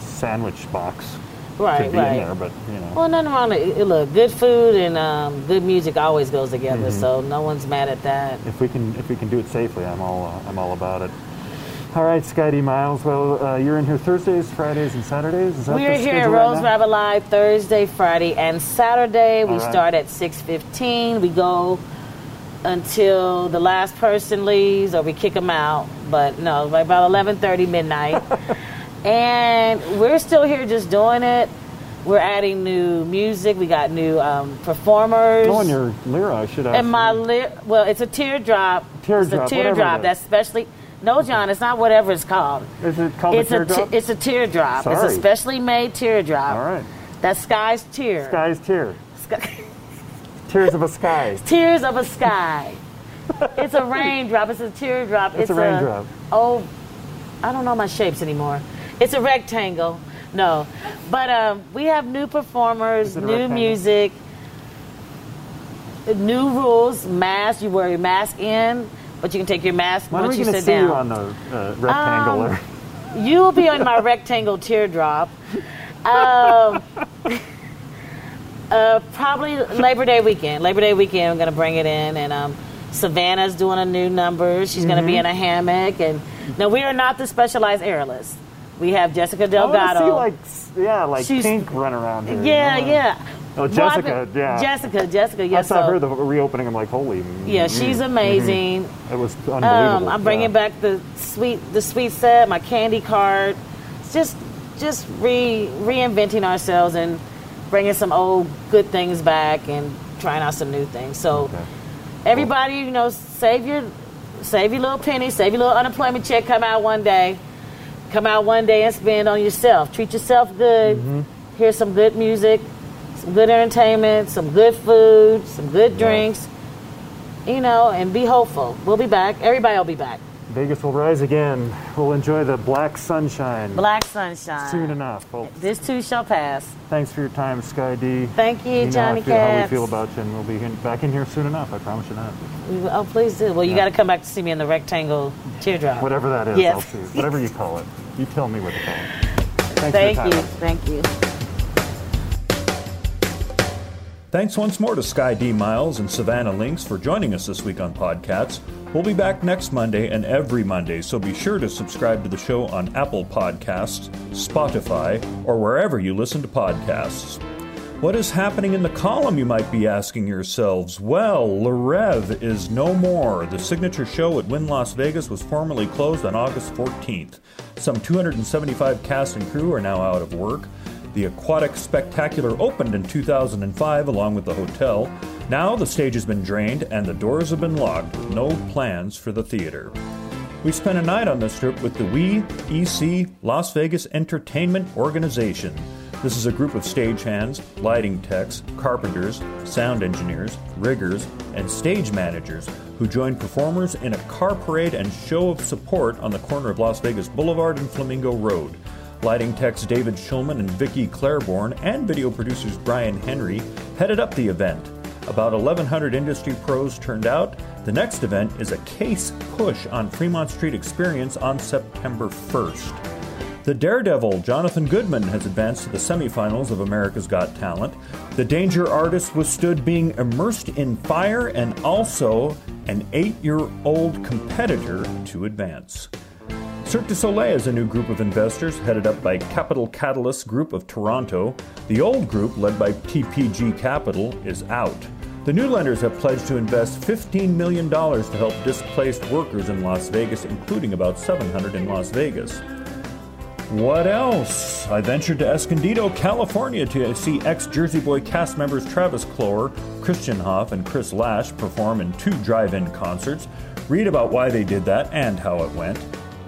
sandwich box right, to be right. in there, but you know. Well, nothing wrong. with it. Look, good food and um, good music always goes together. Mm-hmm. So no one's mad at that. if we can if we can do it safely, I'm all uh, I'm all about it. All right, Sky D Miles. Well, uh, you're in here Thursdays, Fridays, and Saturdays. Is that We are the here at right Rose now? Rabbit Lie Thursday, Friday, and Saturday. We right. start at 6:15. We go until the last person leaves or we kick them out. But no, by about 11:30 midnight. and we're still here just doing it. We're adding new music. We got new um, performers. Oh, and your lyra, should ask. And my lip, well, it's a teardrop. Teardrop, It's a teardrop. That's specially. No, John, it's not whatever it's called. Is it called It's a a, teardrop? te- it's a teardrop. It's a specially made teardrop. All right. That's Sky's tear. Sky's tear. Sky- Tears of a sky. Tears of a sky. it's a raindrop. It's a teardrop. It's a raindrop. Oh, I don't know my shapes anymore. It's a rectangle. No, but um, we have new performers, a new rectangle? music, new rules. Mask. You wear your mask in, but you can take your mask When are once we you going to sit see down. you on the uh, rectangle? Um, You will be on my rectangle teardrop. Um, uh, probably Labor Day weekend. Labor Day weekend, I'm going to bring it in. And um, Savannah's doing a new number. She's going to Mm-hmm. be in a hammock. And no, we are not the specialized airless. We have Jessica I want to see like yeah, like She's- pink run around here. yeah, you know? yeah. Oh, Jessica, yeah. Jessica, Jessica, I yes. saw so- her the reopening. I'm like, holy. yeah, she's amazing. It was unbelievable. Um, I'm bringing yeah. back the sweet, the sweet set, my candy card. It's just, just re reinventing ourselves and bringing some old good things back and trying out some new things. So, Okay. everybody, you know, save your, save your little penny, save your little unemployment check. Come out one day, come out one day and spend on yourself. Treat yourself good. Mm-hmm. Hear some good music, some good entertainment, some good food, some good drinks. You know, and be hopeful. We'll be back. Everybody will be back. Vegas will rise again. We'll enjoy the black sunshine Black sunshine. soon enough. Well, This too shall pass. thanks for your time, Sky D. Thank you, You know Johnny how, I feel, how we feel about you, and we'll be in, back in here soon enough. I promise you that. Mm, oh, please do. Well, you Yeah. got to come back to see me in the rectangle teardrop. Whatever that is, Yes. I'll see. Whatever you call it. You tell me what to call it. Thanks Thank you. Thank you. Thanks once more to Sky D Miles and Savannah Lynx for joining us this week on PodKats. We'll be back next Monday and every Monday, so be sure to subscribe to the show on Apple Podcasts, Spotify, or wherever you listen to podcasts. What is happening in the column, you might be asking yourselves? Well, Le Reve is no more. The signature show at Wynn Las Vegas was formally closed on August 14th. Some 275 cast and crew are now out of work. The Aquatic Spectacular opened in 2005 along with the hotel. Now the stage has been drained and the doors have been locked. No plans for the theater. We spent a night on the strip with the We EC Las Vegas Entertainment Organization. This is a group of stagehands, lighting techs, carpenters, sound engineers, riggers, and stage managers who join performers in a car parade and show of support on the corner of Las Vegas Boulevard and Flamingo Road. Lighting techs David Schulman and Vicky Claiborne and video producers Brian Henry headed up the event. About 1,100 industry pros turned out. The next event is a case push on Fremont Street Experience on September 1st. The daredevil Jonathan Goodman has advanced to the semifinals of America's Got Talent. The Danger Artist withstood being immersed in fire and also an eight year old competitor to advance. Cirque du Soleil is a new group of investors headed up by Capital Catalyst Group of Toronto. The old group, led by TPG Capital, is out. The new lenders have pledged to invest $15 million to help displaced workers in Las Vegas, including about 700 in Las Vegas. What else? I ventured to Escondido, California to see ex Jersey Boy cast members Travis Cloer, Christian Hoff, and Chris Lash perform in two drive in concerts. Read about why they did that and how it went.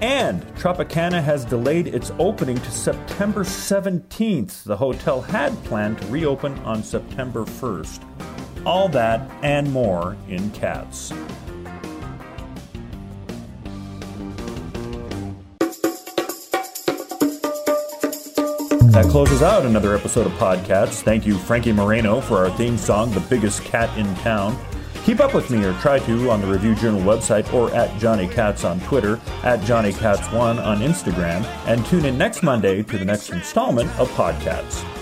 And Tropicana has delayed its opening to September 17th. The hotel had planned to reopen on September 1st. All that and more in Kats. That closes out another episode of PodKats. Thank you, Frankie Moreno, for our theme song, The Biggest Cat in Town. Keep up with me or try to on the Review Journal website or at Johnny Kats on Twitter, at Johnny Kats1 on Instagram, and tune in next Monday to the next installment of PodKats.